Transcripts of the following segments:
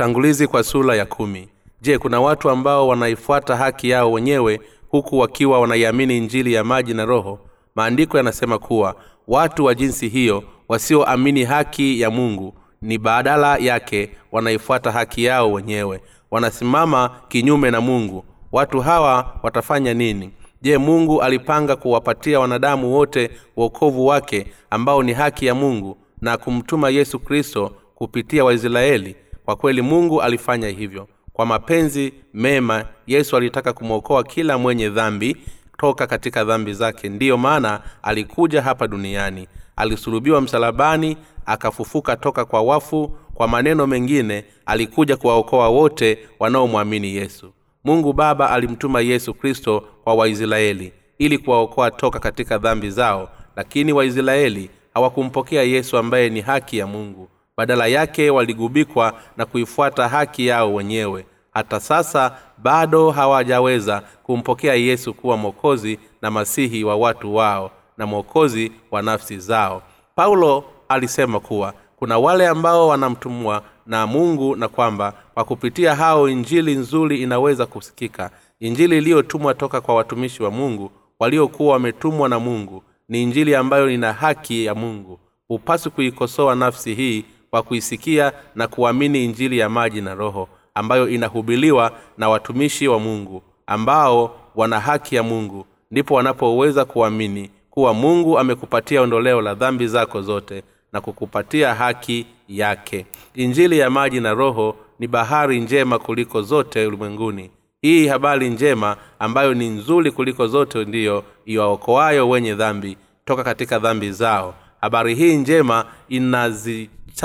utangulizi kwa sura ya kumi. Je kuna watu ambao wanaifuata haki yao wenyewe huku wakiwa wanaiamini injili ya maji na roho? Maandiko yanasema kuwa watu wa jinsi hiyo wasioamini haki ya mungu ni badala yake wanaifuata haki yao wenyewe. Wanasimama kinyume na mungu. Watu hawa watafanya nini? Je mungu alipanga kuwapatia wanadamu wote uokovu wake ambao ni haki ya mungu na kumtuma yesu kristo kupitia waisraeli kwa kweli mungu alifanya hivyo. Kwa mapenzi mema yesu alitaka kumwokoa kila mwenye dhambi toka katika dhambi zake. Ndiyo maana alikuja hapa duniani. Alisulubiwa msalabani akafufuka toka kwa wafu. Kwa maneno mengine alikuja kuwaokoa wote wanaomwamini yesu. Mungu baba alimtuma yesu kristo kwa waisraeli ili kuwaokoa toka katika dhambi zao lakini waisraeli hawakumpokea yesu ambaye ni haki ya mungu badala yake waligubikwa na kuifuata haki yao wenyewe. Hata sasa bado hawajaweza kumpokea yesu kuwa mwokozi na masihi wa watu wao na mwokozi wa nafsi zao. Paulo alisema kuwa kuna wale ambao wanamtumwa na mungu na kwamba kwa kupitia hao injili nzuri inaweza kusikika. Injili iliyotumwa toka kwa watumishi wa mungu waliokuwa wametumwa na mungu ni injili ambayo ina haki ya mungu. Hupaswi kuikosoa nafsi hii kwa kuisikia na kuamini injili ya maji na roho ambayo inahubiliwa na watumishi wa mungu ambao wana haki ya mungu. Ndipo wanapoweza kuamini kuwa mungu amekupatia ondoleo la dhambi zako zote na kukupatia haki yake. Injili ya maji na roho ni bahari njema kuliko zote ulimwenguni. Hii habari njema ambayo ni nzuri kuliko zote ndiyo iwaokoayo wenye dhambi toka katika dhambi zao. Habari hii njema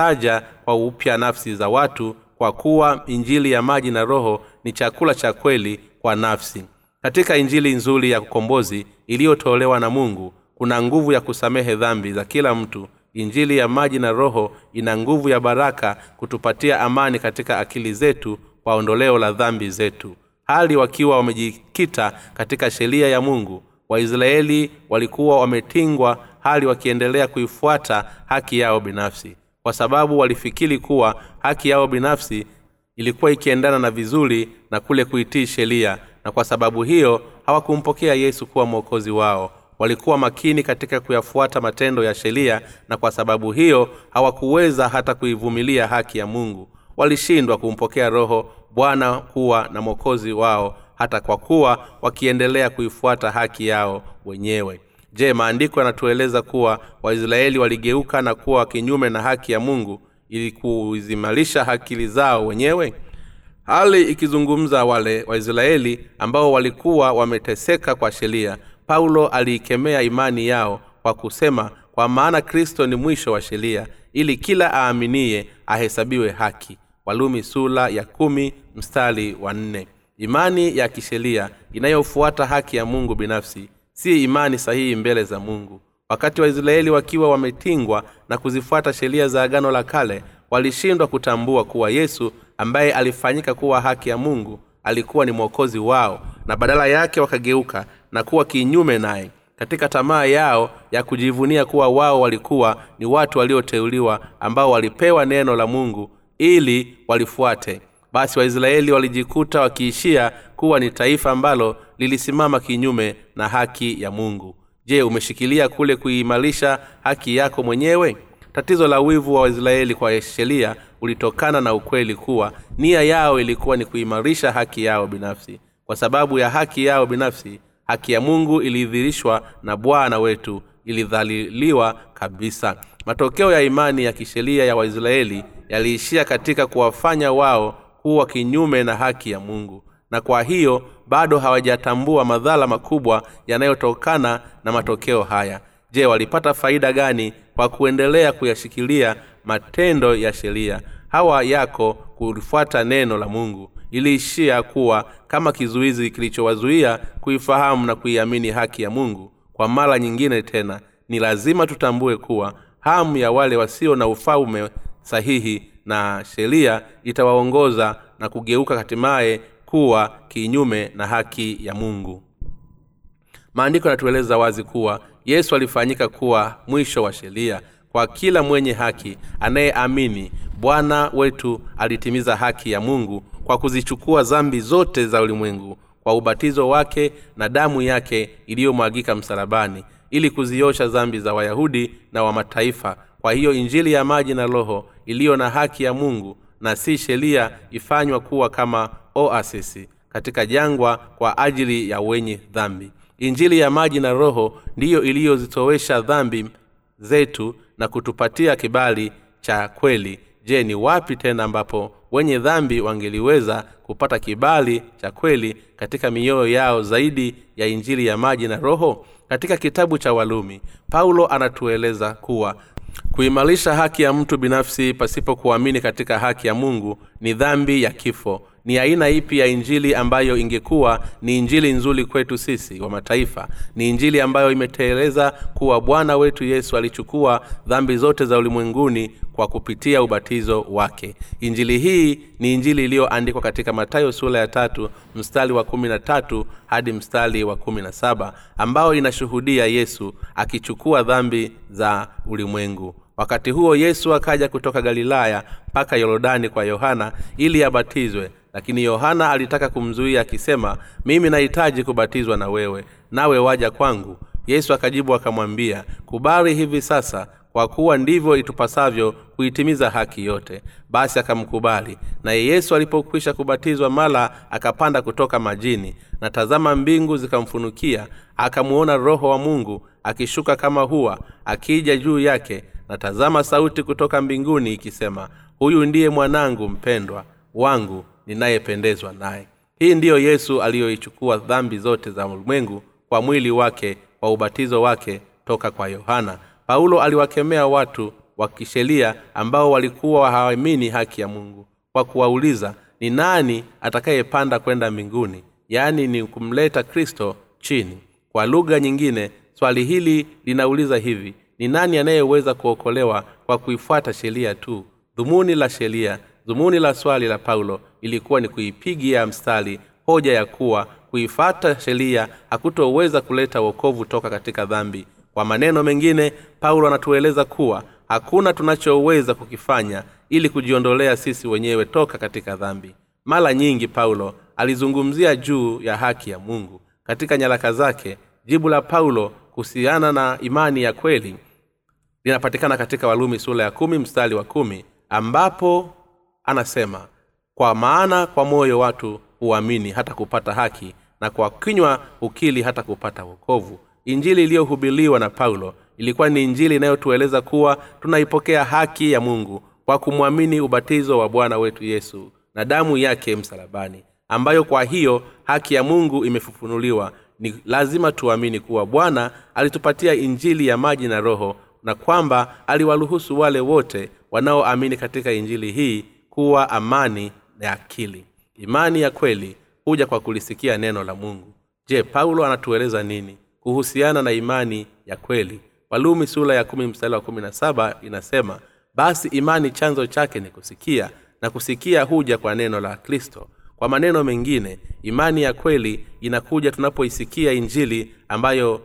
inazitaja kwa upya nafsi za watu kwa kuwa injili ya maji na roho ni chakula cha kweli kwa nafsi. Katika injili nzuri ya ukombozi iliyotolewa na mungu kuna nguvu ya kusamehe dhambi za kila mtu. Injili ya maji na roho ina nguvu ya baraka kutupatia amani katika akili zetu kwa ondoleo la dhambi zetu. Hali wakiwa wamejikita katika sheria ya mungu waisraeli walikuwa wametingwa hali wakiendelea kuifuata haki yao binafsi kwa sababu walifikiri kuwa haki yao binafsi ilikuwa ikiendana na vizuri na kule kuitii sheria na kwa sababu hiyo hawakumpokea yesu kuwa mwokozi wao. Walikuwa makini katika kuyafuata matendo ya sheria na kwa sababu hiyo hawakuweza hata kuivumilia haki ya mungu. Walishindwa kumpokea roho bwana kuwa na mwokozi wao hata kwa kuwa wakiendelea kuifuata haki yao wenyewe je maandiko yanatueleza kuwa waisraeli waligeuka na kuwa kinyume na haki ya mungu ili kuzimarisha akili zao wenyewe? Hali ikizungumza wale waisraeli ambao walikuwa wameteseka kwa sheria paulo aliikemea imani yao kwa kusema kwa maana kristo ni mwisho wa sheria ili kila aaminiye ahesabiwe haki. Walumi sula ya kumi mstari wa nne. Imani ya kisheria inayofuata haki ya mungu binafsi si imani sahihi mbele za mungu. Wakati waisraeli wakiwa wametingwa na kuzifuata sheria za agano la kale walishindwa kutambua kuwa yesu ambaye alifanyika kuwa haki ya mungu alikuwa ni mwokozi wao na badala yake wakageuka na kuwa kinyume naye katika tamaa yao ya kujivunia kuwa wao walikuwa ni watu walioteuliwa ambao walipewa neno la mungu ili walifuate. Basi waisraeli walijikuta wakiishia kuwa ni taifa ambalo lilisimama kinyume na haki ya mungu. Je umeshikilia kule kuiimarisha haki yako mwenyewe? Tatizo la wivu wa waisraeli kwa sheria ulitokana na ukweli kuwa nia yao ilikuwa ni kuimarisha haki yao binafsi. Kwa sababu ya haki yao binafsi haki ya mungu ilidhirishwa na bwana wetu ilidhaliliwa kabisa. Matokeo ya imani ya kisheria ya waisraeli yaliishia katika kuwafanya wao kuwa kinyume na haki ya mungu. Na kwa hiyo bado hawajatambua madhara makubwa yanayotokana na matokeo haya. Je walipata faida gani kwa kuendelea kuyashikilia matendo ya sheria? Hawa yako kulifuata neno la mungu. Iliishia kuwa kama kizuizi kilichowazuia kuifahamu na kuiamini haki ya mungu. Kwa mara nyingine tena ni lazima tutambue kuwa hamu ya wale wasio na ufalme sahihi na sheria itawaongoza na kugeuka hatimaye kuwa kinyume na haki ya mungu. Maandiko yanatueleza wazi kuwa yesu alifanyika kuwa mwisho wa sheria. Kwa kila mwenye haki anayeamini bwana wetu alitimiza haki ya mungu kwa kuzichukua zambi zote za ulimwengu kwa ubatizo wake na damu yake iliyomwagika msalabani ili kuziosha zambi za wayahudi na wa mataifa. Kwa hiyo injili ya maji na roho iliyo na haki ya mungu na si sheria ifanywa kuwa kama oasisi katika jangwa kwa ajili ya wenye dhambi. Injili ya maji na roho ndiyo iliyozitowesha dhambi zetu na kutupatia kibali cha kweli. Je ni wapi tena ambapo wenye dhambi wangeliweza kupata kibali cha kweli katika mioyo yao zaidi ya injili ya maji na roho? Katika kitabu cha walumi paulo anatueleza kuwa kuimarisha haki ya mtu binafsi pasipo kuamini katika haki ya mungu ni dhambi ya kifo ni aina ipi ya injili ambayo ingekuwa ni injili nzuri kwetu sisi wa mataifa? Ni injili ambayo imeteeleza kuwa bwana wetu yesu alichukua dhambi zote za ulimwenguni kwa kupitia ubatizo wake. Injili hii ni injili iliyoandikwa katika matayo sura ya tatu mstari wa kumi na tatu hadi mstari wa kumi na saba ambayo inashuhudia yesu akichukua dhambi za ulimwengu. Wakati huo yesu akaja kutoka galilaya mpaka yorodani kwa yohana ili abatizwe lakini yohana alitaka kumzuia akisema mimi nahitaji kubatizwa na wewe nawe waja kwangu. Yesu akajibu akamwambia kubali hivi sasa kwa kuwa ndivyo itupasavyo kuitimiza haki yote. Basi akamkubali. Naye yesu alipokwisha kubatizwa mala akapanda kutoka majini na tazama mbingu zikamfunukia akamuona roho wa mungu akishuka kama huwa akija juu yake na tazama sauti kutoka mbinguni ikisema huyu ndiye mwanangu mpendwa wangu ninayependezwa naye. Hii ndiyo yesu aliyoichukua dhambi zote za ulimwengu kwa mwili wake kwa ubatizo wake toka kwa yohana. Paulo aliwakemea watu wa kisheria ambao walikuwa hawaamini haki ya mungu kwa kuwauliza ni nani atakayepanda kwenda mbinguni? Yaani ni kumleta kristo chini. Kwa lugha nyingine swali hili linauliza hivi ni nani anayeweza kuokolewa kwa kuifuata sheria tu? Dhumuni la sheria dhumuni la swali la paulo ilikuwa ni kuipigia mstari hoja ya kuwa kuifata sheria hakutoweza kuleta uokovu toka katika dhambi. Kwa maneno mengine paulo anatueleza kuwa hakuna tunachoweza kukifanya ili kujiondolea sisi wenyewe toka katika dhambi. Mara nyingi paulo alizungumzia juu ya haki ya mungu. Katika nyaraka zake jibu la paulo kuhusiana na imani ya kweli linapatikana katika walumi sura ya kumi mstari wa kumi ambapo anasema kwa maana kwa moyo watu huamini hata kupata haki na kwa kinywa ukili hata kupata wokovu. Injili iliyohubiliwa na paulo ilikuwa ni injili inayotueleza kuwa tunaipokea haki ya mungu kwa kumwamini ubatizo wa bwana wetu yesu na damu yake msalabani ambayo kwa hiyo haki ya mungu imefufunuliwa. Ni lazima tuamini kuwa bwana alitupatia injili ya maji na roho na kwamba aliwaruhusu wale wote wanaoamini katika injili hii kuwa amani ya akili. Imani ya kweli huja kwa kulisikia neno la mungu. Je paulo anatueleza nini kuhusiana na imani ya kweli? Walumi sura ya kumi mstari wa kumi na saba inasema basi imani chanzo chake ni kusikia na kusikia huja kwa neno la kristo. Kwa maneno mengine imani ya kweli inakuja tunapoisikia injili ambayo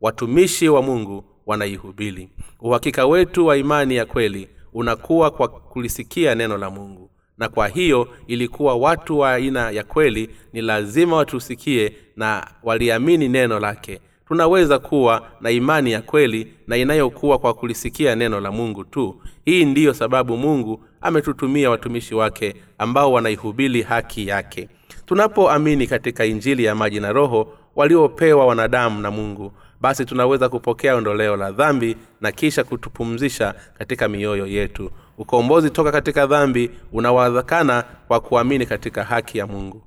watumishi wa mungu wanaihubiri. Uhakika wetu wa imani ya kweli unakuwa kwa kulisikia neno la mungu. Na kwa hiyo ilikuwa watu wa aina ya kweli ni lazima watusikie na waliamini neno lake. Tunaweza kuwa na imani ya kweli na inayokuwa kwa kulisikia neno la mungu tu. Hii ndiyo sababu mungu ametutumia watumishi wake ambao wanaihubiri haki yake. Tunapoamini katika injili ya maji na roho waliopewa wanadamu na mungu basi tunaweza kupokea ondoleo la dhambi na kisha kutupumzisha katika mioyo yetu. Ukombozi toka katika dhambi unawezekana kwa kuamini katika haki ya mungu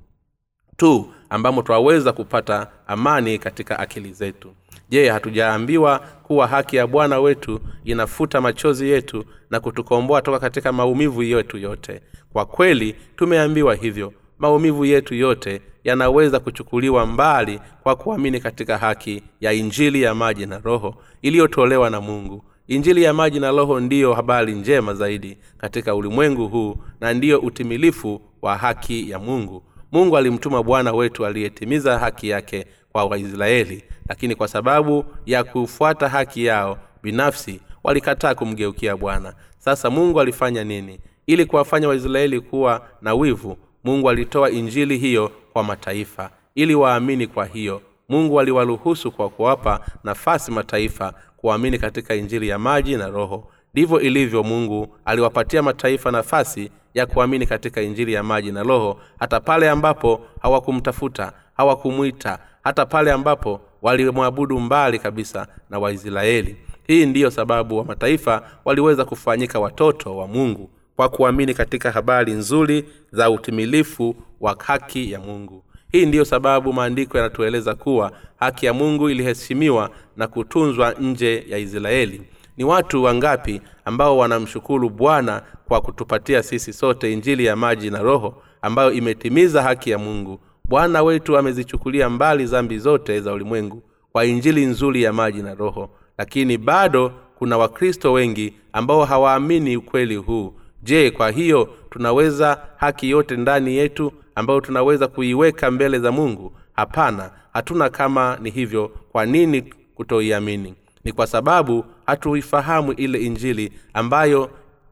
tu ambamo twaweza kupata amani katika akili zetu. Je hatujaambiwa kuwa haki ya bwana wetu inafuta machozi yetu na kutukomboa toka katika maumivu yetu yote? Kwa kweli tumeambiwa hivyo maumivu yetu yote yanaweza kuchukuliwa mbali kwa kuamini katika haki ya injili ya maji na roho iliyotolewa na mungu. Injili ya maji na roho ndiyo habari njema zaidi katika ulimwengu huu na ndiyo utimilifu wa haki ya mungu. Mungu alimtuma bwana wetu aliyetimiza haki yake kwa waisraeli lakini kwa sababu ya kufuata haki yao binafsi walikataa kumgeukia bwana. Sasa mungu alifanya nini? Ili kuwafanya waisraeli kuwa na wivu mungu alitoa injili hiyo kwa mataifa ili waamini kwa hiyo. Mungu aliwaruhusu kwa kuwapa nafasi mataifa kuamini katika injili ya maji na roho. Ndivyo ilivyo mungu aliwapatia mataifa nafasi ya kuamini katika injili ya maji na roho hata pale ambapo hawakumtafuta hawakumwita hata pale ambapo walimwabudu mbali kabisa na waisraeli. Hii ndiyo sababu wa mataifa waliweza kufanyika watoto wa mungu kwa kuamini katika habari nzuri za utimilifu wa haki ya mungu. Hii ndiyo sababu maandiko yanatueleza kuwa haki ya mungu iliheshimiwa na kutunzwa nje ya israeli. Ni watu wangapi ambao wanamshukuru bwana kwa kutupatia sisi sote injili ya maji na roho ambayo imetimiza haki ya mungu? Bwana wetu amezichukulia mbali zambi zote za ulimwengu kwa injili nzuri ya maji na roho. Lakini bado kuna wakristo wengi ambao hawaamini ukweli huu je kwa hiyo tunaweza haki yote ndani yetu ambayo tunaweza kuiweka mbele za mungu? Hapana hatuna kama ni hivyo. Kwa nini kutoiamini? Ni kwa sababu hatuifahamu ile injili ambayo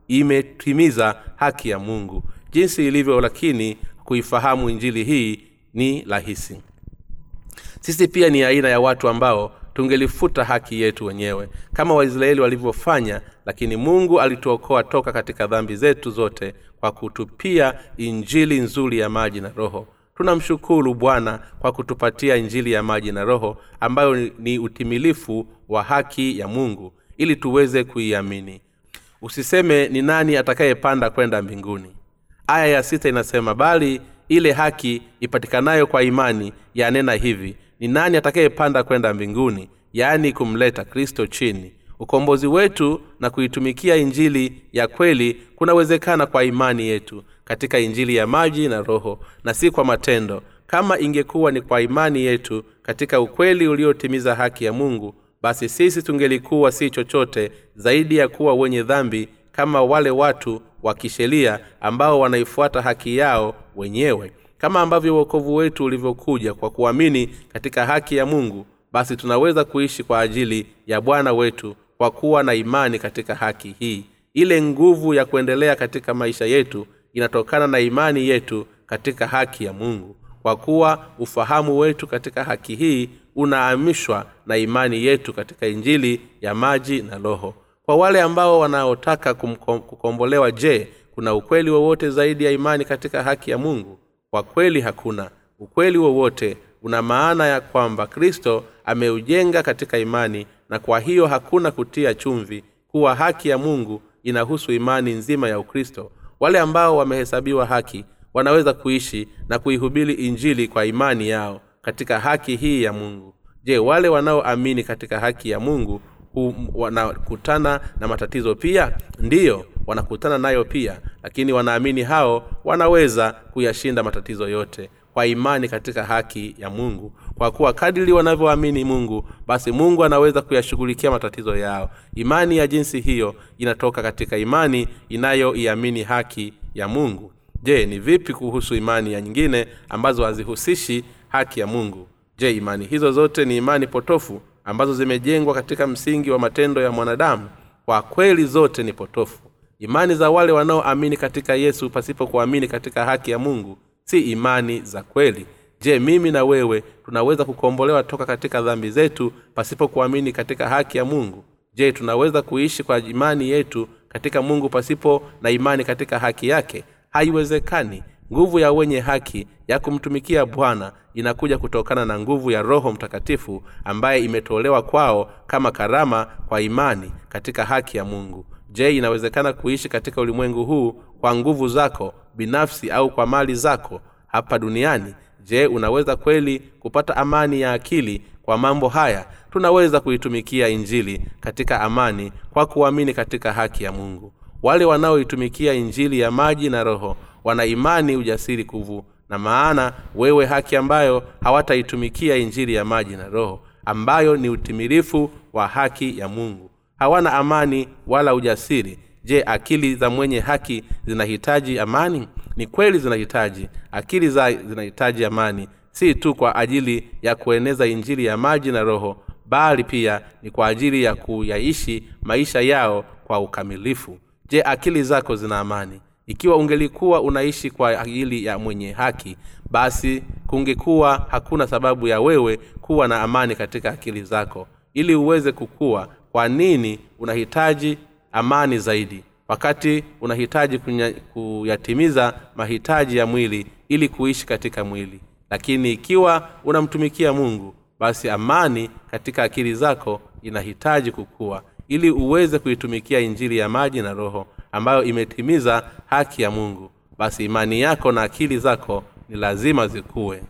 imetimiza haki ya mungu. Jinsi ilivyo lakini kuifahamu injili hii ni rahisi. Sisi pia ni aina ya watu ambao tungelifuta haki yetu wenyewe kama waisraeli walivyofanya lakini mungu alituokoa toka katika dhambi zetu zote kwa kutupia injili nzuri ya maji na roho. Tunamshukuru bwana kwa kutupatia injili ya maji na roho ambayo ni utimilifu wa haki ya mungu ili tuweze kuiamini. Usiseme ni nani atakayepanda kwenda mbinguni. Aya ya sita inasema bali ile haki ipatikanayo kwa imani yanena hivi ni nani atakayepanda kwenda mbinguni yaani kumleta kristo chini? Ukombozi wetu na kuitumikia injili ya kweli kunawezekana kwa imani yetu katika injili ya maji na roho na si kwa matendo. Kama ingekuwa ni kwa imani yetu katika ukweli uliotimiza haki ya mungu basi sisi tungelikuwa si chochote zaidi ya kuwa wenye dhambi kama wale watu wa kisheria ambao wanaifuata haki yao wenyewe kama ambavyo uokovu wetu ulivyokuja kwa kuamini katika haki ya mungu basi tunaweza kuishi kwa ajili ya bwana wetu kwa kuwa na imani katika haki hii. Ile nguvu ya kuendelea katika maisha yetu inatokana na imani yetu katika haki ya mungu. Kwa kuwa ufahamu wetu katika haki hii unaamishwa na imani yetu katika injili ya maji na roho. Kwa wale ambao wanaotaka kukombolewa je kuna ukweli wowote zaidi ya imani katika haki ya mungu kwa kweli hakuna. Ukweli wowote una maana ya kwamba kristo ameujenga katika imani na kwa hiyo hakuna kutia chumvi kuwa haki ya mungu inahusu imani nzima ya ukristo. Wale ambao wamehesabiwa haki wanaweza kuishi na kuihubiri injili kwa imani yao katika haki hii ya mungu. Je wale wanaoamini katika haki ya mungu wanakutana na matatizo pia? Ndiyo wanakutana nayo pia lakini wanaamini hao wanaweza kuyashinda matatizo yote kwa imani katika haki ya mungu. Kwa kuwa kadiri wanavyoamini mungu basi mungu anaweza kuyashughulikia matatizo yao. Imani ya jinsi hiyo inatoka katika imani inayoiamini haki ya mungu. Je ni vipi kuhusu imani ya nyingine ambazo hazihusishi haki ya mungu? Je imani hizo zote ni imani potofu ambazo zimejengwa katika msingi wa matendo ya mwanadamu kwa kweli zote ni potofu. Imani za wale wanaoamini katika yesu pasipo kuamini katika haki ya mungu si imani za kweli. Je mimi na wewe tunaweza kukombolewa toka katika dhambi zetu pasipo kuamini katika haki ya mungu? Je tunaweza kuishi kwa imani yetu katika mungu pasipo na imani katika haki yake? Haiwezekani nguvu ya wenye haki ya kumtumikia bwana inakuja kutokana na nguvu ya roho mtakatifu ambaye imetolewa kwao kama karama kwa imani katika haki ya mungu. Je inawezekana kuishi katika ulimwengu huu kwa nguvu zako binafsi au kwa mali zako hapa duniani? Je unaweza kweli kupata amani ya akili kwa mambo haya? Tunaweza kuitumikia injili katika amani kwa kuamini katika haki ya mungu. Wale wanaoitumikia injili ya maji na roho wana imani ujasiri kuvu na maana wewe haki ambayo hawataitumikia injili ya maji na roho ambayo ni utimilifu wa haki ya mungu. Hawana amani wala ujasiri. Je akili za mwenye haki zinahitaji amani? Ni kweli zinahitaji. Akili za zinahitaji amani. Si tu kwa ajili ya kueneza injili ya maji na roho bali pia ni kwa ajili ya kuyaishi maisha yao kwa ukamilifu. Je akili zako zina amani ikiwa ungelikuwa unaishi kwa ajili ya mwenye haki basi kungekuwa hakuna sababu ya wewe kuwa na amani katika akili zako ili uweze kukua. Kwa nini unahitaji amani zaidi? Wakati unahitaji kunya, kuyatimiza mahitaji ya mwili ili kuishi katika mwili. Lakini ikiwa unamtumikia mungu basi amani katika akili zako inahitaji kukua ili uweze kuitumikia injili ya maji na roho ambayo imetimiza haki ya mungu. Basi imani yako na akili zako ni lazima zikuwe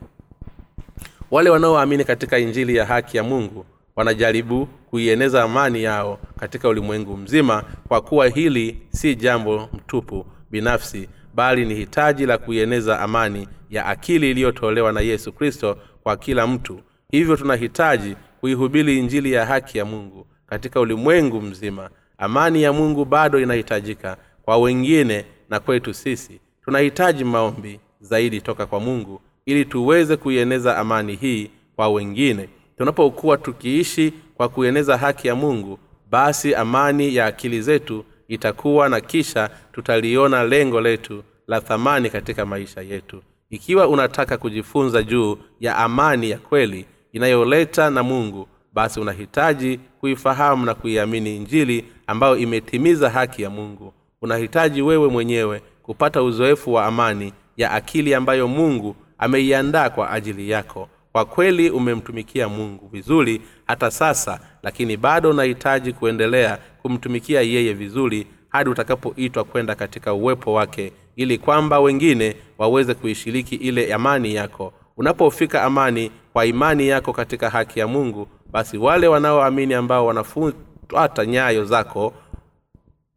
wale wanaoamini katika injili ya haki ya mungu wanajaribu kuieneza amani yao katika ulimwengu mzima kwa kuwa hili si jambo mtupu binafsi bali ni hitaji la kuieneza amani ya akili iliyotolewa na yesu kristo kwa kila mtu. Hivyo tunahitaji kuihubiri injili ya haki ya mungu katika ulimwengu mzima amani ya mungu bado inahitajika kwa wengine na kwetu sisi. Tunahitaji maombi zaidi toka kwa mungu ili tuweze kuieneza amani hii kwa wengine. Tunapokuwa tukiishi kwa kueneza haki ya mungu basi amani ya akili zetu itakuwa na kisha tutaliona lengo letu la thamani katika maisha yetu. Ikiwa unataka kujifunza juu ya amani ya kweli inayoleta na mungu basi unahitaji kuifahamu na kuiamini injili ambayo imetimiza haki ya mungu. Unahitaji wewe mwenyewe kupata uzoefu wa amani ya akili ambayo mungu ameiandaa kwa ajili yako. Kwa kweli umemtumikia mungu vizuri hata sasa lakini bado unahitaji kuendelea kumtumikia yeye vizuri hadi utakapoitwa kwenda katika uwepo wake ili kwamba wengine waweze kuishiriki ile amani yako. Unapofika amani kwa imani yako katika haki ya mungu basi wale wanaoamini ambao wanafuata nyayo zako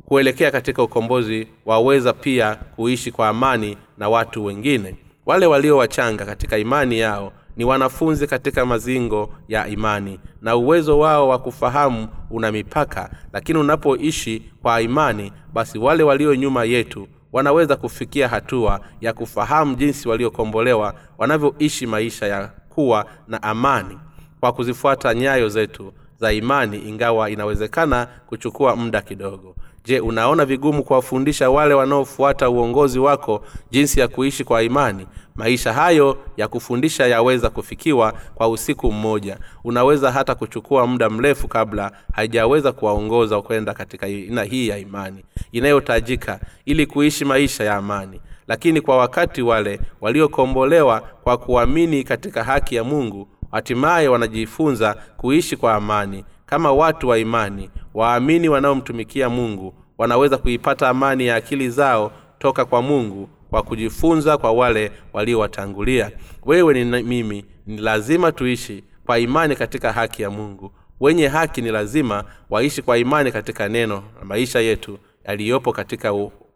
kuelekea katika ukombozi waweza pia kuishi kwa amani na watu wengine. Wale walio wachanga katika imani yao ni wanafunzi katika mazingo ya imani na uwezo wao wa kufahamu una mipaka. Lakini unapoishi kwa imani basi wale walio nyuma yetu wanaweza kufikia hatua ya kufahamu jinsi waliokombolewa wanavyoishi maisha ya kuwa na amani. Kwa kuzifuata nyayo zetu za imani ingawa inawezekana kuchukua muda kidogo. Je unaona vigumu kuwafundisha wale wanaofuata uongozi wako jinsi ya kuishi kwa imani? Maisha hayo ya kufundisha yaweza kufikiwa kwa usiku mmoja. Unaweza hata kuchukua muda mrefu kabla haijaweza kuwaongoza kwenda katika aina hii ya imani inayotajika ili kuishi maisha ya amani. Lakini kwa wakati wale waliokombolewa kwa kuamini katika haki ya mungu hatimaye wanajifunza kuishi kwa amani. Kama watu wa imani waamini wanaomtumikia mungu wanaweza kuipata amani ya akili zao toka kwa mungu kwa kujifunza kwa wale waliowatangulia. Wewe ni mimi ni lazima tuishi kwa imani katika haki ya mungu. Wenye haki ni lazima waishi kwa imani katika neno na maisha yetu yaliyopo katika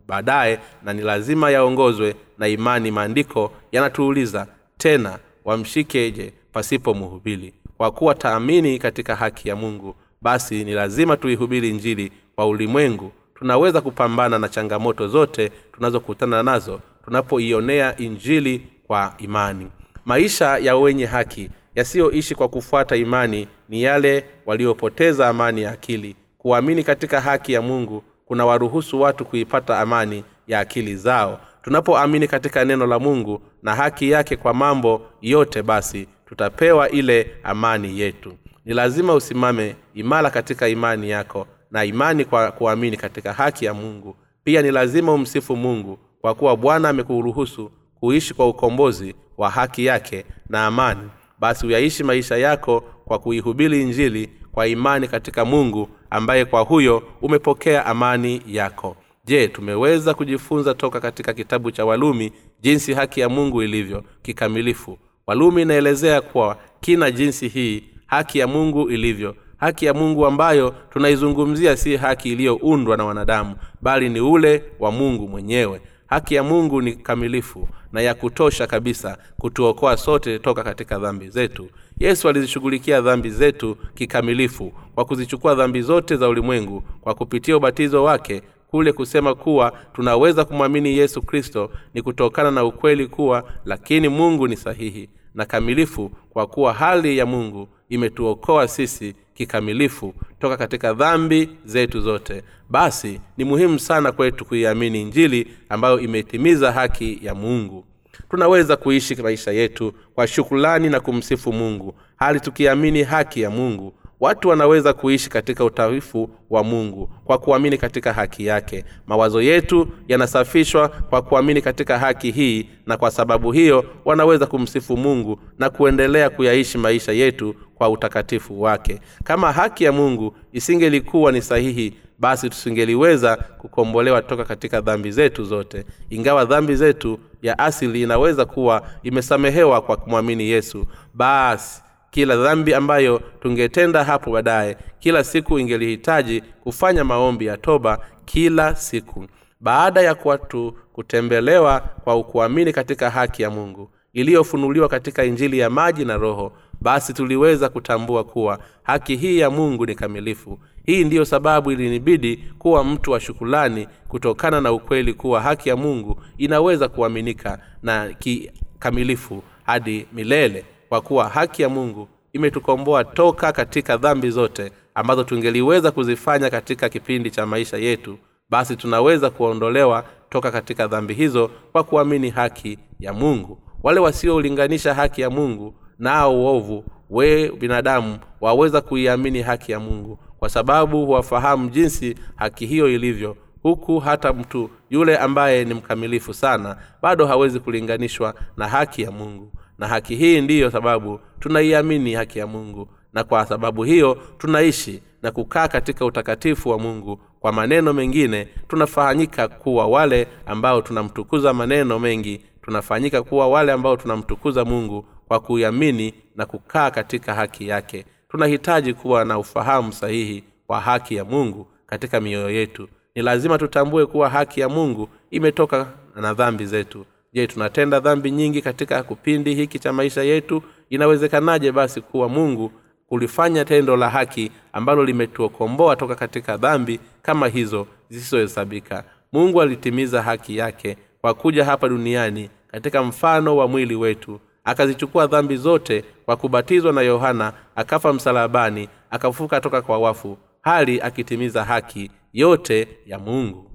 baadaye na ni lazima yaongozwe na imani. Maandiko yanatuuliza tena wamshikeje pasipo mhubiri kwa kuwa taamini katika haki ya mungu basi ni lazima tuihubiri njili kwa ulimwengu. Tunaweza kupambana na changamoto zote tunazokutana nazo tunapoionea injili kwa imani. Maisha ya wenye haki yasiyoishi kwa kufuata imani ni yale waliopoteza amani ya akili. Kuamini katika haki ya mungu kuna waruhusu watu kuipata amani ya akili zao. Tunapoamini katika neno la mungu na haki yake kwa mambo yote basi tutapewa ile amani yetu. Ni lazima usimame imara katika imani yako na imani kwa kuamini katika haki ya mungu. Pia ni lazima umsifu mungu kwa kuwa bwana amekuruhusu kuishi kwa ukombozi wa haki yake na amani. Basi uyaishi maisha yako kwa kuihubiri injili kwa imani katika mungu ambaye kwa huyo umepokea amani yako. Je tumeweza kujifunza toka katika kitabu cha walumi jinsi haki ya mungu ilivyo kikamilifu walumi inaelezea kuwa kina jinsi hii haki ya mungu ilivyo haki ya mungu ambayo tunaizungumzia si haki iliyoundwa na wanadamu bali ni ule wa mungu mwenyewe. Haki ya mungu ni kamilifu na ya kutosha kabisa kutuokoa sote toka katika dhambi zetu. Yesu alizishughulikia dhambi zetu kikamilifu kwa kuzichukua dhambi zote za ulimwengu kwa kupitia ubatizo wake kule kusema kuwa tunaweza kumwamini yesu kristo ni kutokana na ukweli kuwa lakini mungu ni sahihi na kamilifu kwa kuwa hali ya mungu imetuokoa sisi kikamilifu toka katika dhambi zetu zote. Basi ni muhimu sana kwetu kuiamini injili ambayo imetimiza haki ya mungu. Tunaweza kuishi maisha yetu kwa shukulani na kumsifu mungu hali tukiamini haki ya mungu watu wanaweza kuishi katika utawifu wa mungu kwa kuamini katika haki yake. Mawazo yetu yanasafishwa kwa kuamini katika haki hii na kwa sababu hiyo wanaweza kumsifu mungu na kuendelea kuyaishi maisha yetu kwa utakatifu wake. Kama haki ya mungu isingelikuwa ni sahihi basi tusingeliweza kukombolewa toka katika dhambi zetu zote. Ingawa dhambi zetu ya asili inaweza kuwa imesamehewa kwa kumwamini yesu basi kila dhambi ambayo tungetenda hapo baadaye kila siku ingelihitaji kufanya maombi ya toba kila siku. Baada ya kwatu kutembelewa kwa kuamini katika haki ya mungu iliyofunuliwa katika injili ya maji na roho basi tuliweza kutambua kuwa haki hii ya mungu ni kamilifu. Hii ndiyo sababu ilinibidi kuwa mtu wa shukulani kutokana na ukweli kuwa haki ya mungu inaweza kuaminika na kikamilifu hadi milele kwa kuwa haki ya mungu imetukomboa toka katika dhambi zote ambazo tungeliweza kuzifanya katika kipindi cha maisha yetu basi tunaweza kuondolewa toka katika dhambi hizo kwa kuamini haki ya mungu. Wale wasiolinganisha haki ya mungu nao uovu we binadamu waweza kuiamini haki ya mungu kwa sababu huwafahamu jinsi haki hiyo ilivyo huku hata mtu yule ambaye ni mkamilifu sana bado hawezi kulinganishwa na haki ya mungu na haki hii ndiyo sababu tunaiamini haki ya mungu. Na kwa sababu hiyo tunaishi na kukaa katika utakatifu wa mungu. Kwa maneno mengine tunafanyika kuwa wale ambao tunamtukuza maneno mengi. Tunafanyika kuwa wale ambao tunamtukuza mungu kwa kuiamini na kukaa katika haki yake. Tunahitaji kuwa na ufahamu sahihi wa haki ya mungu katika mioyo yetu. Ni lazima tutambue kuwa haki ya mungu imetoka na dhambi zetu je tunatenda dhambi nyingi katika kipindi hiki cha maisha yetu? Inawezekanaje basi kuwa mungu kulifanya tendo la haki ambalo limetuokomboa toka katika dhambi kama hizo zisizohesabika? Mungu alitimiza haki yake kwa kuja hapa duniani katika mfano wa mwili wetu. Akazichukua dhambi zote kwa kubatizwa na yohana akafa msalabani akafuka toka kwa wafu hali akitimiza haki yote ya mungu.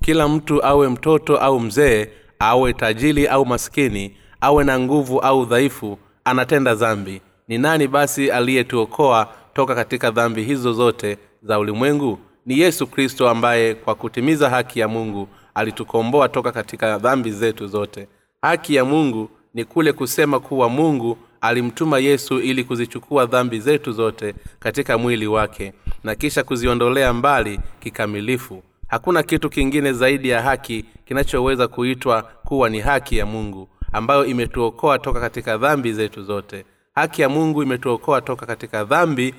Kila mtu awe mtoto au mzee awe tajiri au maskini awe na nguvu au dhaifu anatenda dhambi. Ni nani basi aliyetuokoa toka katika dhambi hizo zote za ulimwengu? Ni yesu kristo ambaye kwa kutimiza haki ya mungu alitukomboa toka katika dhambi zetu zote. Haki ya mungu ni kule kusema kuwa mungu alimtuma yesu ili kuzichukua dhambi zetu zote katika mwili wake na kisha kuziondolea mbali kikamilifu hakuna kitu kingine zaidi ya haki kinachoweza kuitwa kuwa ni haki ya mungu ambayo imetuokoa toka katika dhambi zetu zote. Haki ya mungu imetuokoa toka katika dhambi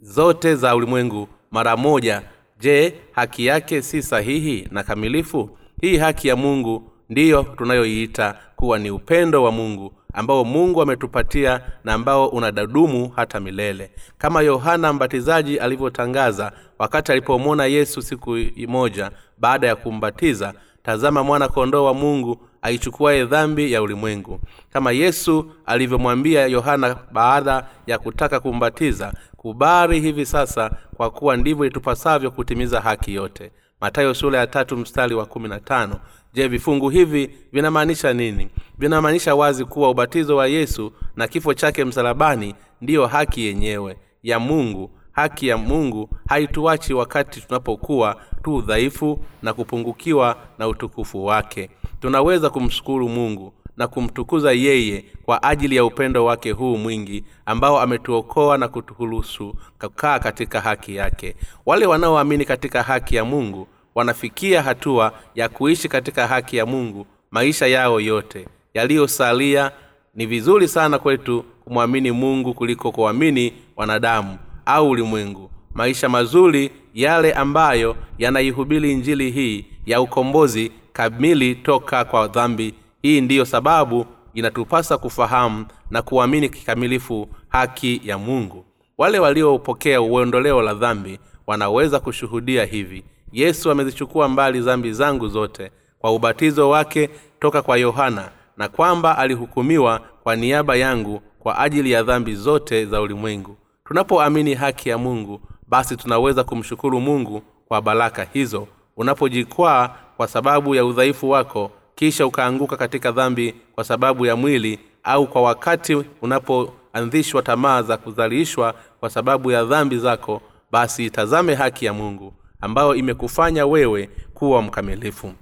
zote za ulimwengu. Mara moja je haki yake si sahihi na kamilifu? Hii haki ya mungu ndiyo tunayoiita kuwa ni upendo wa mungu ambao mungu ametupatia na ambao unadadumu hata milele. Kama yohana mbatizaji alivyotangaza wakati alipomwona yesu siku moja baada ya kumbatiza tazama mwana kondoo wa mungu aichukuaye dhambi ya ulimwengu. Kama yesu alivyomwambia yohana baada ya kutaka kumbatiza kubari hivi sasa kwa kuwa ndivyo itupasavyo kutimiza haki yote. Matayo sura ya tatu mstari wa kumi na tano je vifungu hivi vinamaanisha nini? Vinamaanisha wazi kuwa ubatizo wa yesu na kifo chake msalabani ndiyo haki yenyewe ya mungu. Haki ya mungu haituachi wakati tunapokuwa tu udhaifu na kupungukiwa na utukufu wake. Tunaweza kumshukuru mungu na kumtukuza yeye kwa ajili ya upendo wake huu mwingi ambao ametuokoa na kutuhurusu kukaa katika haki yake. Wale wanaoamini katika haki ya mungu wanafikia hatua ya kuishi katika haki ya mungu maisha yao yote. Yaliyosalia ni vizuri sana kwetu kumwamini mungu kuliko kuamini wanadamu au ulimwengu. Maisha mazuri yale ambayo yanaihubiri injili hii ya ukombozi kamili toka kwa dhambi hii ndiyo sababu inatupasa kufahamu na kuamini kikamilifu haki ya mungu. Wale waliopokea uondoleo la dhambi wanaweza kushuhudia hivi yesu amezichukua mbali dhambi zangu zote kwa ubatizo wake toka kwa yohana na kwamba alihukumiwa kwa niaba yangu kwa ajili ya dhambi zote za ulimwengu. Tunapoamini haki ya mungu basi tunaweza kumshukuru mungu kwa baraka hizo. Unapojikwaa kwa sababu ya udhaifu wako kisha ukaanguka katika dhambi kwa sababu ya mwili au kwa wakati unapoanzishwa tamaa za kuzalishwa kwa sababu ya dhambi zako basi itazame haki ya mungu ambayo imekufanya wewe kuwa mkamilifu.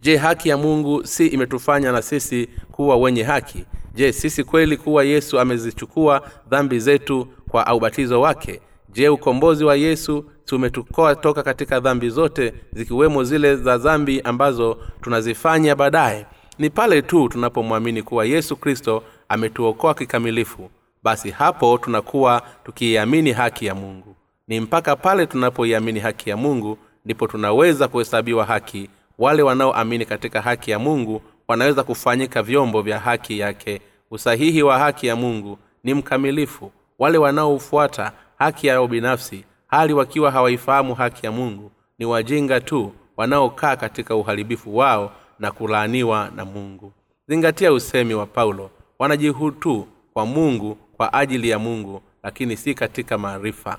Je haki ya mungu si imetufanya na sisi kuwa wenye haki? Je sisi kweli kuwa yesu amezichukua dhambi zetu kwa ubatizo wake? Je ukombozi wa yesu tumetukoa toka katika dhambi zote zikiwemo zile za dhambi ambazo tunazifanya baadaye? Ni pale tu tunapomwamini kuwa yesu kristo ametuokoa kikamilifu. Basi hapo tunakuwa tukiiamini haki ya mungu ni mpaka pale tunapoiamini haki ya mungu ndipo tunaweza kuhesabiwa haki. Wale wanaoamini katika haki ya mungu wanaweza kufanyika vyombo vya haki yake. Usahihi wa haki ya mungu ni mkamilifu. Wale wanaofuata haki yao binafsi hali wakiwa hawaifahamu haki ya mungu ni wajinga tu wanaokaa katika uharibifu wao na kulaaniwa na mungu. Zingatia usemi wa paulo wanajihutu kwa mungu kwa ajili ya mungu lakini si katika maarifa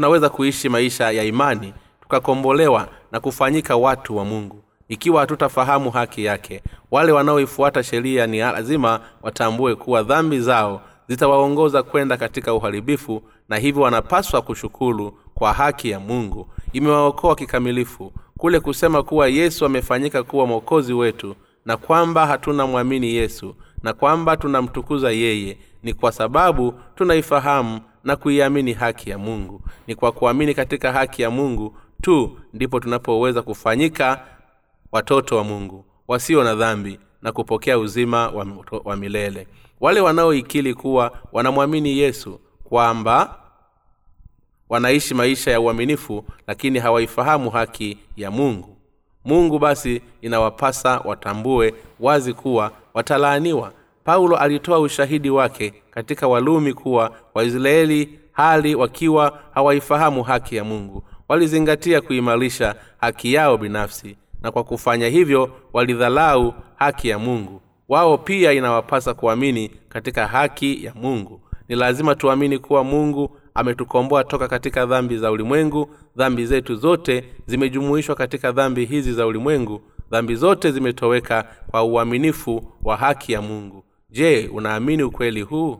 tunaweza kuishi maisha ya imani tukakombolewa na kufanyika watu wa mungu. Ikiwa hatutafahamu haki yake wale wanaoifuata sheria ni lazima watambue kuwa dhambi zao zitawaongoza kwenda katika uharibifu na hivyo wanapaswa kushukuru kwa haki ya mungu. Imewaokoa kikamilifu kule kusema kuwa yesu amefanyika kuwa mwokozi wetu na kwamba hatuna mwamini yesu na kwamba tunamtukuza yeye. Ni kwa sababu tunaifahamu na kuiamini haki ya mungu. Ni kwa kuamini katika haki ya mungu tu ndipo tunapoweza kufanyika watoto wa mungu wasio na dhambi na kupokea uzima wa, wa milele. Wale wanaoikili kuwa wanamwamini yesu kwamba wanaishi maisha ya uaminifu lakini hawaifahamu haki ya mungu. Mungu basi inawapasa watambue wazi kuwa watalaaniwa paulo alitoa ushahidi wake katika walumi kuwa waisraeli hali wakiwa hawaifahamu haki ya mungu. Walizingatia kuimarisha haki yao binafsi na kwa kufanya hivyo walidhalau haki ya mungu. Wao pia inawapasa kuamini katika haki ya mungu. Ni lazima tuamini kuwa mungu ametukomboa toka katika dhambi za ulimwengu. Dhambi zetu zote zimejumuishwa katika dhambi hizi za ulimwengu. Dhambi zote zimetoweka kwa uaminifu wa haki ya mungu je unaamini ukweli huu?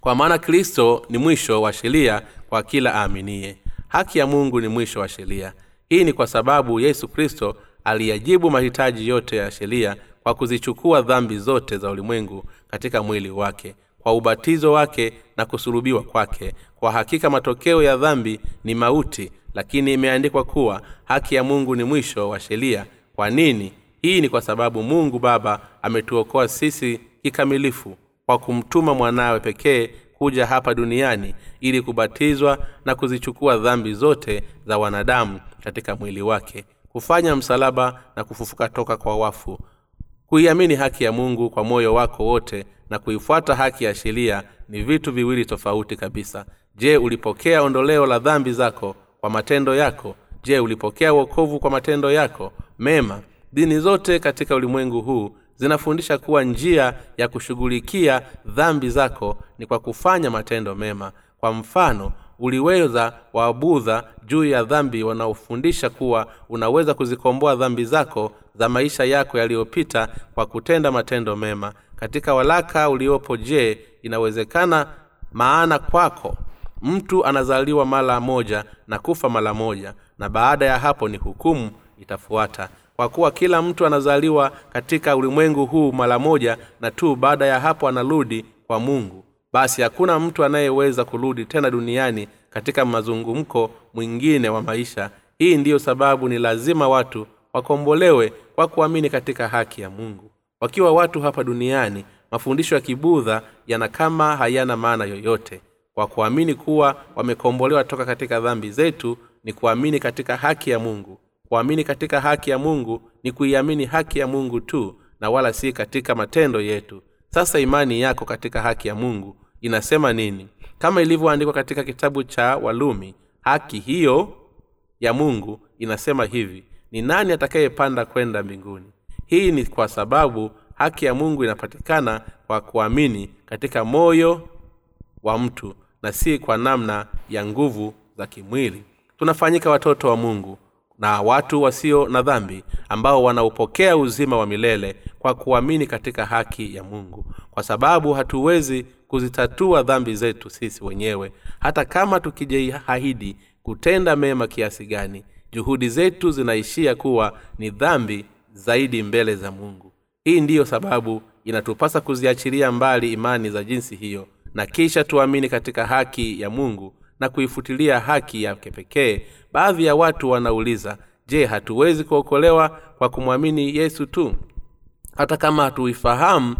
Kwa maana kristo ni mwisho wa sheria kwa kila aaminie haki ya mungu ni mwisho wa sheria. Hii ni kwa sababu yesu kristo aliyajibu mahitaji yote ya sheria kwa kuzichukua dhambi zote za ulimwengu katika mwili wake kwa ubatizo wake na kusulubiwa kwake. Kwa hakika matokeo ya dhambi ni mauti lakini imeandikwa kuwa haki ya mungu ni mwisho wa sheria. Kwa nini hii ni kwa sababu mungu baba ametuokoa sisi kikamilifu kwa kumtuma mwanawe pekee kuja hapa duniani ili kubatizwa na kuzichukua dhambi zote za wanadamu katika mwili wake kufanya msalaba na kufufuka toka kwa wafu kuiamini haki ya mungu kwa moyo wako wote na kuifuata haki ya sheria. Ni vitu viwili tofauti kabisa. Je ulipokea ondoleo la dhambi zako kwa matendo yako? Je ulipokea uokovu kwa matendo yako? Mema dini zote katika ulimwengu huu zinafundisha kuwa njia ya kushughulikia dhambi zako ni kwa kufanya matendo mema. Kwa mfano uliweza waabudha juu ya dhambi wanaofundisha kuwa unaweza kuzikomboa dhambi zako za maisha yako yaliyopita kwa kutenda matendo mema. Katika walaka uliopo je inawezekana maana kwako? Mtu anazaliwa mara moja na kufa mara moja na baada ya hapo ni hukumu itafuata kwa kuwa kila mtu anazaliwa katika ulimwengu huu mara moja na tu baada ya hapo anarudi kwa mungu. Basi hakuna mtu anayeweza kurudi tena duniani katika mazungumko mwingine wa maisha. Hii ndiyo sababu ni lazima watu wakombolewe kwa kuamini katika haki ya mungu. Wakiwa watu hapa duniani mafundisho ya kibudha yana kama hayana maana yoyote. Kwa kuamini kuwa wamekombolewa toka katika dhambi zetu ni kuamini katika haki ya mungu kuamini katika haki ya mungu ni kuiamini haki ya mungu tu na wala si katika matendo yetu. Sasa imani yako katika haki ya mungu inasema nini? Kama ilivyoandikwa katika kitabu cha walumi haki hiyo ya mungu inasema hivi ni nani atakayepanda kwenda mbinguni? Hii ni kwa sababu haki ya mungu inapatikana kwa kuamini katika moyo wa mtu na si kwa namna ya nguvu za kimwili. Tunafanyika watoto wa mungu na watu wasio na dhambi ambao wanaupokea uzima wa milele kwa kuamini katika haki ya mungu. Kwa sababu hatuwezi kuzitatua dhambi zetu sisi wenyewe hata kama tukijiahidi kutenda mema kiasi gani juhudi zetu zinaishia kuwa ni dhambi zaidi mbele za mungu. Hii ndiyo sababu inatupasa kuziachilia mbali imani za jinsi hiyo na kisha tuamini katika haki ya mungu na kuifutilia haki yake pekee baadhi ya watu wanauliza je hatuwezi kuokolewa kwa kumwamini yesu tu? Hata kama hatuifahamu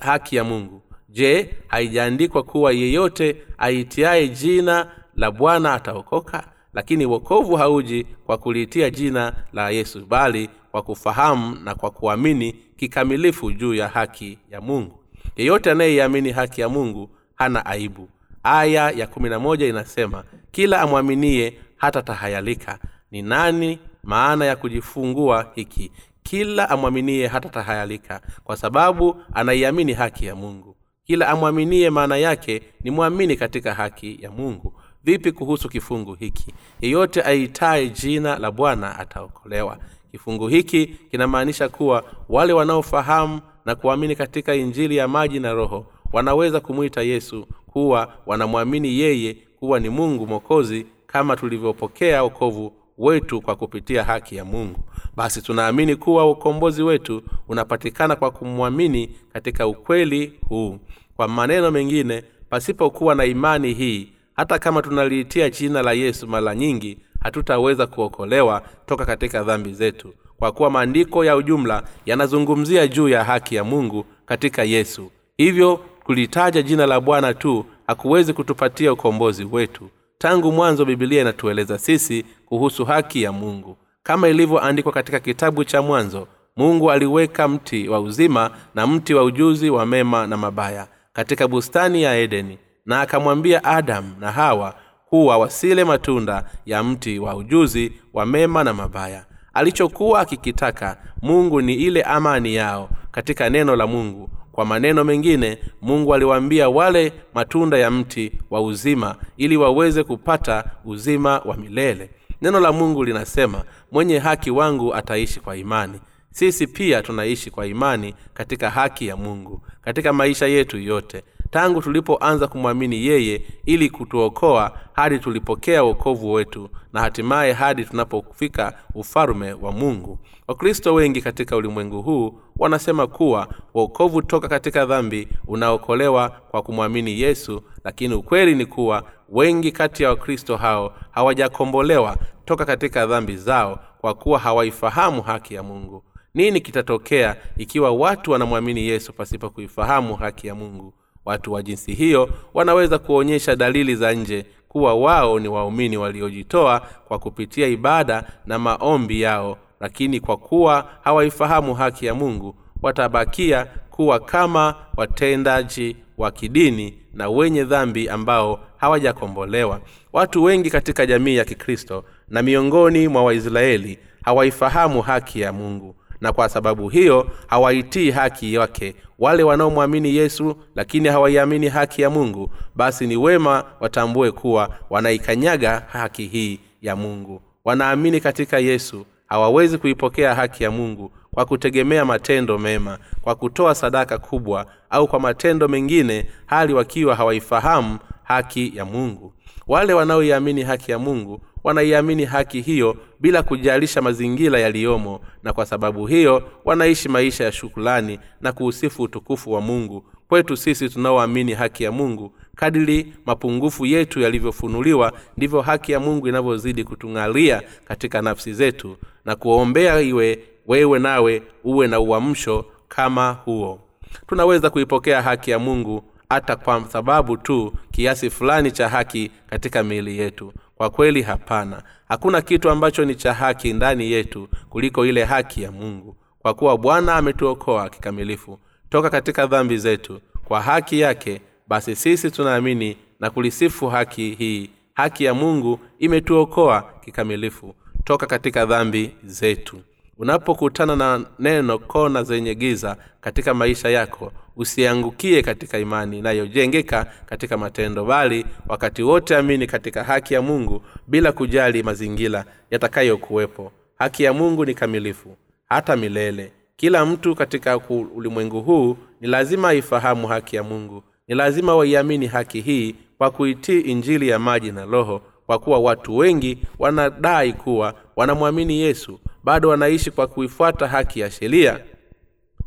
haki ya mungu je haijaandikwa kuwa yeyote aitiaye jina la bwana ataokoka? Lakini wokovu hauji kwa kuliitia jina la yesu bali kwa kufahamu na kwa kuamini kikamilifu juu ya haki ya mungu. Yeyote anayeiamini haki ya mungu hana aibu aya ya kumi na moja inasema kila amwaminie hata tahayalika. Ni nani maana ya kujifungua hiki? Kila amwaminie hata tahayalika kwa sababu anaiamini haki ya mungu. Kila amwaminie maana yake ni mwamini katika haki ya mungu. Vipi kuhusu kifungu hiki? Yeyote aitaye jina la bwana ataokolewa. Kifungu hiki kinamaanisha kuwa wale wanaofahamu na kuamini katika injili ya maji na roho wanaweza kumwita yesu kuwa wanamwamini yeye kuwa ni mungu mwokozi kama tulivyopokea wokovu wetu kwa kupitia haki ya mungu. Basi tunaamini kuwa ukombozi wetu unapatikana kwa kumwamini katika ukweli huu. Kwa maneno mengine pasipokuwa na imani hii hata kama tunaliitia jina la yesu mara nyingi hatutaweza kuokolewa toka katika dhambi zetu. Kwa kuwa maandiko ya ujumla yanazungumzia juu ya haki ya mungu katika yesu. Hivyo kulitaja jina la bwana tu hakuwezi kutupatia ukombozi wetu. Tangu mwanzo bibilia inatueleza sisi kuhusu haki ya mungu. Kama ilivyoandikwa katika kitabu cha mwanzo mungu aliweka mti wa uzima na mti wa ujuzi wa mema na mabaya katika bustani ya edeni na akamwambia adamu na hawa kuwa wasile matunda ya mti wa ujuzi wa mema na mabaya. Alichokuwa akikitaka mungu ni ile amani yao katika neno la mungu kwa maneno mengine mungu aliwaambia wale matunda ya mti wa uzima ili waweze kupata uzima wa milele. Neno la mungu linasema mwenye haki wangu ataishi kwa imani. Sisi pia tunaishi kwa imani katika haki ya mungu katika maisha yetu yote tangu tulipoanza kumwamini yeye ili kutuokoa hadi tulipokea uokovu wetu na hatimaye hadi tunapofika ufalume wa mungu. Wakristo wengi katika ulimwengu huu wanasema kuwa uokovu toka katika dhambi unaokolewa kwa kumwamini yesu lakini ukweli ni kuwa wengi kati ya wakristo hao hawajakombolewa toka katika dhambi zao kwa kuwa hawaifahamu haki ya mungu. Nini kitatokea ikiwa watu wanamwamini yesu pasipo kuifahamu haki ya mungu watu wa jinsi hiyo wanaweza kuonyesha dalili za nje kuwa wao ni waumini waliojitoa kwa kupitia ibada na maombi yao lakini kwa kuwa hawaifahamu haki ya mungu watabakia kuwa kama watendaji wa kidini na wenye dhambi ambao hawajakombolewa. Watu wengi katika jamii ya kikristo na miongoni mwa waisraeli hawaifahamu haki ya mungu na kwa sababu hiyo hawaitii haki yake. Wale wanaomwamini yesu lakini hawaiamini haki ya mungu basi ni wema watambue kuwa wanaikanyaga haki hii ya mungu. Wanaamini katika yesu hawawezi kuipokea haki ya mungu kwa kutegemea matendo mema kwa kutoa sadaka kubwa au kwa matendo mengine hali wakiwa hawaifahamu haki ya mungu wale wanaoiamini haki ya mungu wanaiamini haki hiyo bila kujalisha mazingira yaliyomo na kwa sababu hiyo wanaishi maisha ya shukulani na kuusifu utukufu wa mungu. Kwetu sisi tunaoamini haki ya mungu kadiri mapungufu yetu yalivyofunuliwa ndivyo haki ya mungu inavyozidi kutung'alia katika nafsi zetu na kuombea iwe wewe nawe uwe na uamsho kama huo. Tunaweza kuipokea haki ya mungu hata kwa sababu tu kiasi fulani cha haki katika miili yetu. Kwa kweli hapana. Hakuna kitu ambacho ni cha haki ndani yetu kuliko ile haki ya mungu. Kwa kuwa bwana ametuokoa kikamilifu toka katika dhambi zetu. Kwa haki yake basi sisi tunaamini na kulisifu haki hii. Haki ya mungu imetuokoa kikamilifu toka katika dhambi zetu unapokutana na neno kona zenye giza katika maisha yako usiangukie katika imani inayojengeka katika matendo bali wakati wote amini katika haki ya mungu bila kujali mazingira yatakayokuwepo. Haki ya mungu ni kamilifu hata milele. Kila mtu katika ulimwengu huu ni lazima aifahamu haki ya mungu. Ni lazima waiamini haki hii kwa kuitii injili ya maji na roho kwa kuwa watu wengi wanadai kuwa wanamwamini yesu bado wanaishi kwa kuifuata haki ya sheria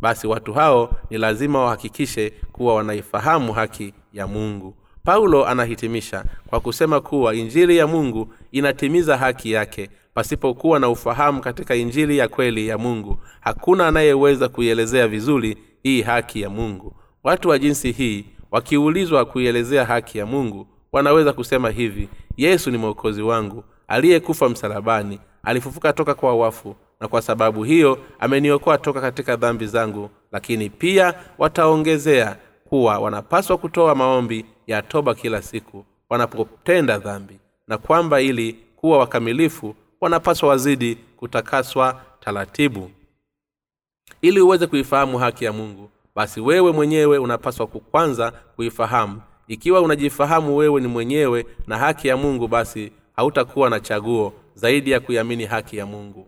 basi watu hao ni lazima wahakikishe kuwa wanaifahamu haki ya mungu. Paulo anahitimisha kwa kusema kuwa injili ya mungu inatimiza haki yake pasipokuwa na ufahamu katika injili ya kweli ya mungu. Hakuna anayeweza kuielezea vizuri hii haki ya mungu. Watu wa jinsi hii wakiulizwa kuielezea haki ya mungu wanaweza kusema hivi yesu ni mwokozi wangu aliyekufa msalabani alifufuka toka kwa wafu na kwa sababu hiyo ameniokoa toka katika dhambi zangu lakini pia wataongezea kuwa wanapaswa kutoa maombi ya toba kila siku wanapotenda dhambi na kwamba ili kuwa wakamilifu wanapaswa wazidi kutakaswa taratibu. Ili uweze kuifahamu haki ya mungu basi wewe mwenyewe unapaswa kwanza kuifahamu. Ikiwa unajifahamu wewe ni mwenyewe na haki ya mungu basi hautakuwa na chaguo zaidi ya kuiamini haki ya mungu.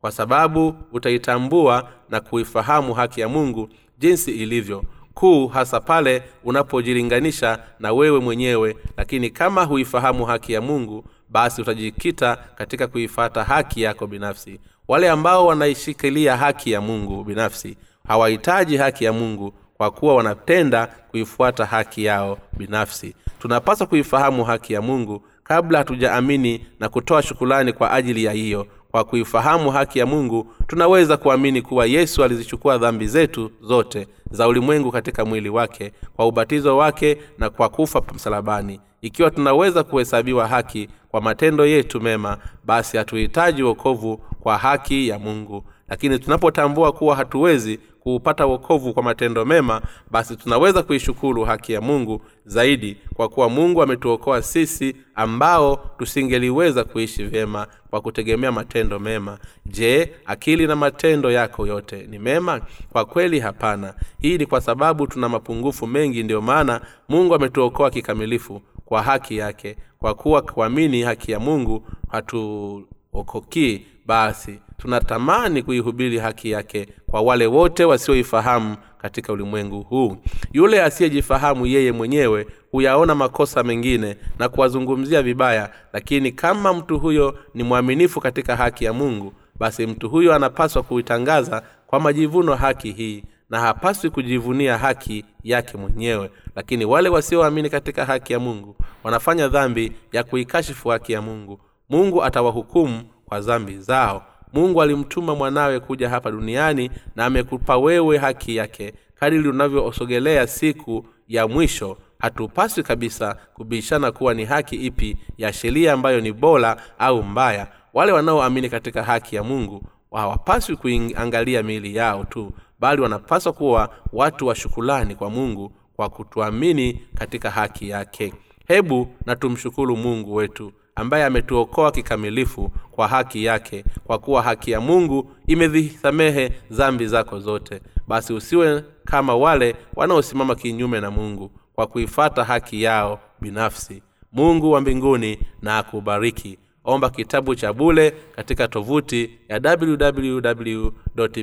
Kwa sababu utaitambua na kuifahamu haki ya mungu jinsi ilivyo kuu hasa pale unapojilinganisha na wewe mwenyewe lakini kama huifahamu haki ya mungu basi utajikita katika kuifata haki yako binafsi. Wale ambao wanaishikilia haki ya mungu binafsi hawahitaji haki ya mungu kwa kuwa wanatenda kuifuata haki yao binafsi. Tunapaswa kuifahamu haki ya mungu kabla hatujaamini na kutoa shukulani kwa ajili ya hiyo kwa kuifahamu haki ya mungu tunaweza kuamini kuwa yesu alizichukua dhambi zetu zote za ulimwengu katika mwili wake kwa ubatizo wake na kwa kufa msalabani. Ikiwa tunaweza kuhesabiwa haki kwa matendo yetu mema basi hatuhitaji wokovu kwa haki ya mungu. Lakini tunapotambua kuwa hatuwezi kuupata wokovu kwa matendo mema basi tunaweza kuishukuru haki ya mungu zaidi kwa kuwa mungu ametuokoa sisi ambao tusingeliweza kuishi vyema kwa kutegemea matendo mema. Je akili na matendo yako yote ni mema? Kwa kweli hapana. Hii ni kwa sababu tuna mapungufu mengi ndiyo maana mungu ametuokoa kikamilifu kwa haki yake. Kwa kuwa kuamini haki ya mungu hatuokokii basi tunatamani kuihubiri haki yake kwa wale wote wasioifahamu katika ulimwengu huu. Yule asiyejifahamu yeye mwenyewe huyaona makosa mengine na kuwazungumzia vibaya lakini kama mtu huyo ni mwaminifu katika haki ya mungu basi mtu huyo anapaswa kuitangaza kwa majivuno haki hii na hapaswi kujivunia haki yake mwenyewe. Lakini wale wasioamini katika haki ya mungu wanafanya dhambi ya kuikashifu haki ya mungu. Mungu atawahukumu kwa dhambi zao. Mungu alimtuma mwanawe kuja hapa duniani na amekupa wewe haki yake. Kadiri unavyosogelea siku ya mwisho hatupaswi kabisa kubishana kuwa ni haki ipi ya sheria ambayo ni bora au mbaya. Wale wanaoamini katika haki ya mungu hawapaswi kuiangalia miili yao tu bali wanapaswa kuwa watu wa shukulani kwa mungu kwa kutuamini katika haki yake. Hebu na tumshukuru mungu wetu ambaye ametuokoa kikamilifu kwa haki yake kwa kuwa haki ya mungu imezisamehe zambi zako zote. Basi usiwe kama wale wanaosimama kinyume na mungu kwa kuifata haki yao binafsi. Mungu wa mbinguni na akubariki. Omba kitabu cha bule katika tovuti ya www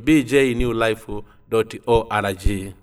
bjnewlife org